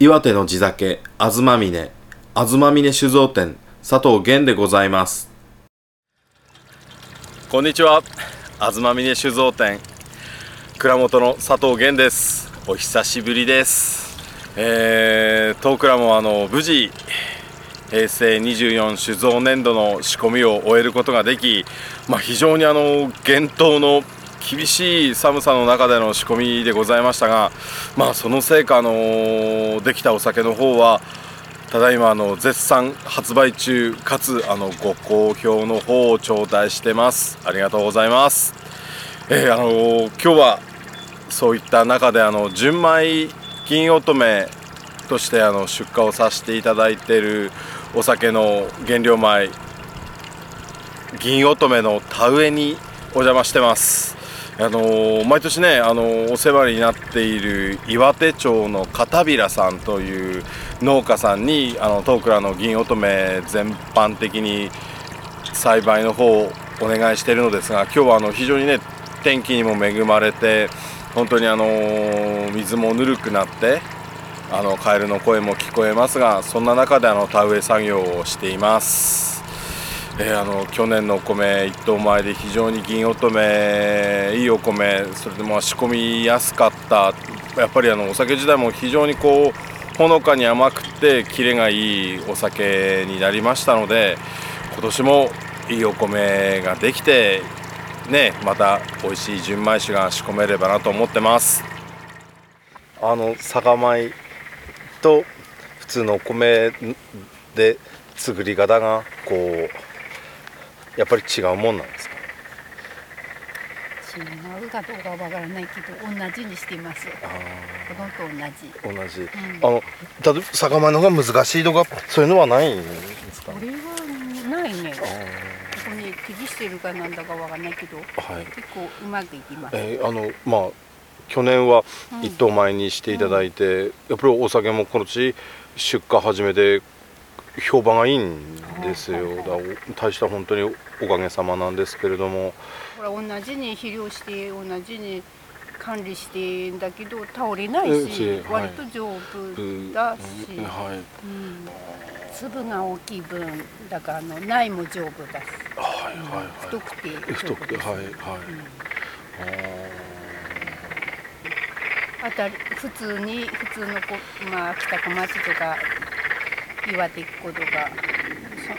岩手の地酒、あずまみね、あずまみね酒造店、佐藤源でございます。こんにちは、あずまみね酒造店、蔵元の佐藤源です。お久しぶりです。えー、当倉もあの無事平成24酒造年度の仕込みを終えることができ、まあ、非常にあの厳冬の厳しい寒さの中での仕込みでございましたが、まあ、そのせいかあのできたお酒の方はただいまあの絶賛発売中かつあのご好評の方を頂戴してます。ありがとうございます、えーあの今日はそういった中であの純米銀乙女としてあの出荷をさせていただいているお酒の原料米銀乙女の田植えにお邪魔してます。あの毎年ねあのお世話になっている岩手町の片平さんという農家さんにあの東倉の銀乙女全般的に栽培の方をお願いしているのですが今日はあの非常にね天気にも恵まれて本当にあの水もぬるくなってあのカエルの声も聞こえますがそんな中であの田植え作業をしています。えーあの去年のお米一等米で非常に銀乙女いいお米それでまあ仕込みやすかった。やっぱりあのお酒自体も非常にこうほのかに甘くてキレがいいお酒になりましたので今年もいいお米ができてねまた美味しい純米酒が仕込めればなと思ってます。あの酒米と普通のお米で作り方がこうやっぱり違うもんなんですか？違うかどうかわからないけど同じにしています。ほとんど同じ。同じ、ん。あの例えば酒米の方が難しいとかそういうのはないんですか？これはないね。ここに記してるかなんだかわからないけどはい。結構うまくいきます。えーあのまあ去年はうん。一等米にしていただいて、やっぱりお酒もこの地出荷始めて評判がいいんですよ、大した本当におかげさまなんですけれども。ほら同じに肥料して同じに管理してんだけど倒れないうんし、しはい。割と丈夫だし、うんはい。うん、粒が大きい分だからあの苗も丈夫だし、はいうんはい。太くて太くてはいはい。うん。ああたり普通に普通のこまあ北小町とか岩手っ子とか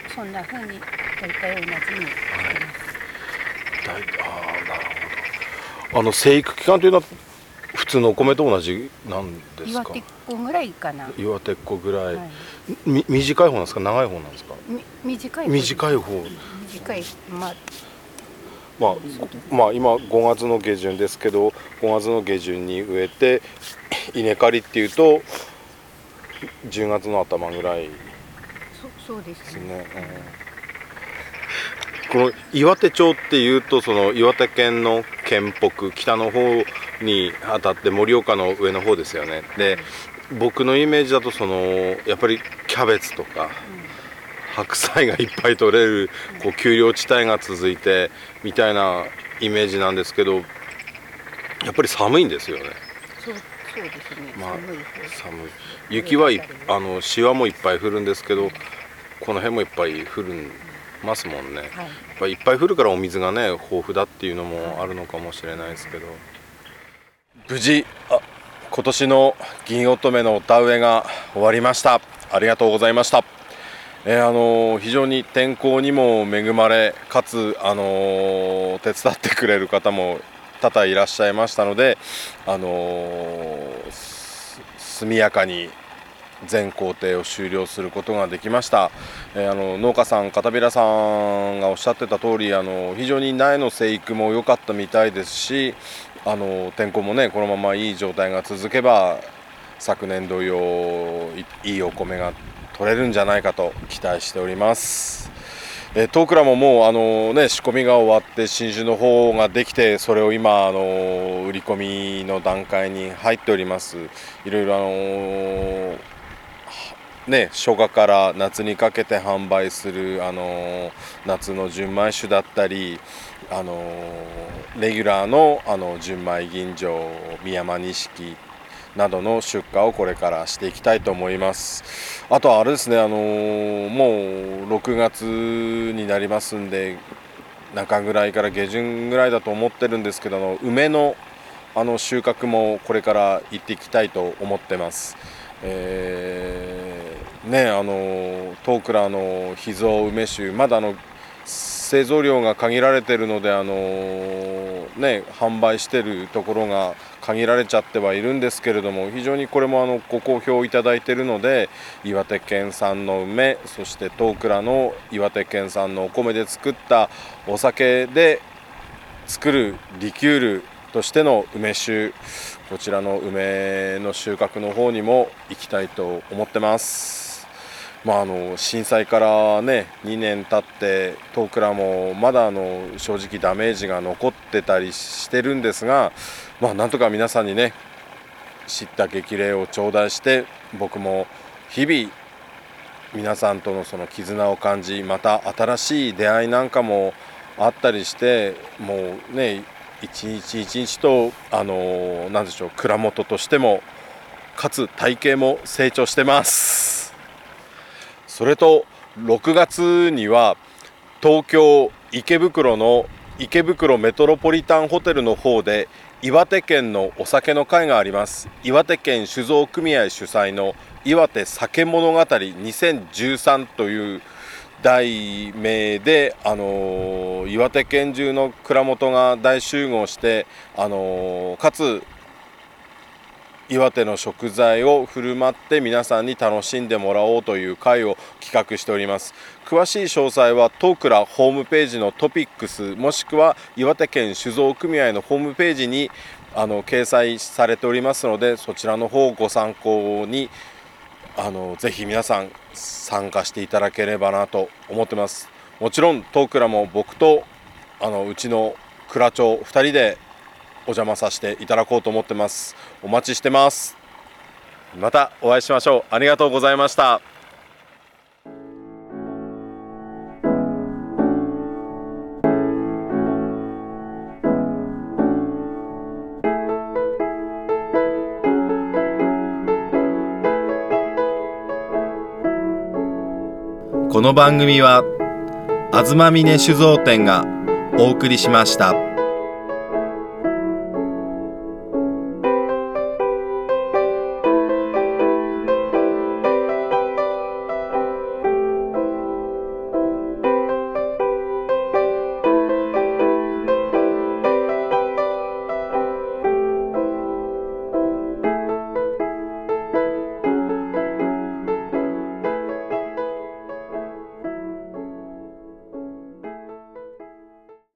そそんな風に大体同じにしてます。ーだいあーなるほど。あの生育期間というのは普通のお米と同じなんですか？岩手っ子ぐらいかな。岩手っ子ぐらい、はい。み短い方なんですか？長い方なんですか？み短い方。短い方。短い。まあ。まあ、まあ今5月の下旬ですけど5月の下旬に植えて稲刈りっていうと10月の頭ぐらい。でそそうですね。うん。この岩手町っていうとその岩手県の県北北の方にあたって盛岡の上の方ですよね。で僕のイメージだとそのやっぱりキャベツとか白菜がいっぱい取れるこう丘陵地帯が続いてみたいなイメージなんですけどやっぱり寒いんですよねそうですね。まあ寒い方。寒い雪はいあのシワもいっぱい降るんですけどこの辺もいっぱい降るんますもんね、はい。やっぱりいっぱい降るからお水がね豊富だっていうのもあるのかもしれないですけど無事あ今年の銀乙女の田植えが終わりましたありがとうございましたえーあのー非常に天候にも恵まれかつ、あのー手伝ってくれる方も多々いらっしゃいましたので、あのー速やかに全工程を終了することができました、えーあの農家さん片平さんがおっしゃってた通りあの非常に苗の生育も良かったみたいですしあの天候もねこのままいい状態が続けば昨年同様いいいお米が取れるんじゃないかと期待しております。えー、トークラももうあの、ね、仕込みが終わって新酒の方ができてそれを今あの売り込みの段階に入っております。いろいろあのね初夏から夏にかけて販売するあの夏の純米酒だったりあのレギュラーのあの純米吟醸三山錦などの出荷をこれからしていきたいと思いますあとはあれですねあのー、もう6月になりますんで中ぐらいから下旬ぐらいだと思ってるんですけどあの梅のあの収穫もこれから行っていきたいと思ってます。えー、ねあの東倉の秘蔵梅酒まだあの製造量が限られているのであのね販売してるところが限られちゃってはいるんですけれども非常にこれもあのご好評いただいているので岩手県産の梅そして東倉の岩手県産のお米で作ったお酒で作るリキュールとしての梅酒こちらの梅の収穫の方にも行きたいと思ってます。まあ、あの震災からね2年経って東倉もまだあの正直ダメージが残ってたりしてるんですが、まあ、なんとか皆さんにね知った激励を頂戴して僕も日々皆さんとのその絆を感じまた新しい出会いなんかもあったりしてもうね一日一日とあの何でしょう蔵元としてもかつ体型も成長してます。それと6月には東京池袋の池袋メトロポリタンホテルの方で岩手県のお酒の会があります。岩手県酒造組合主催の岩手酒物語2013という題名で、あのー、岩手県中の蔵元が大集合して、あのー、かつ岩手の食材を振る舞って皆さんに楽しんでもらおうという会を企画しております。詳しい詳細は東倉ホームページのトピックスもしくは岩手県酒造組合のホームページにあの掲載されておりますのでそちらの方をご参考にあのぜひ皆さん参加していただければなと思ってます。もちろんトークラも僕とあのうちの蔵長2人でお邪魔させていただこうと思ってます。お待ちしてます。またお会いしましょう。ありがとうございました。この番組は東峰酒造店がお送りしました。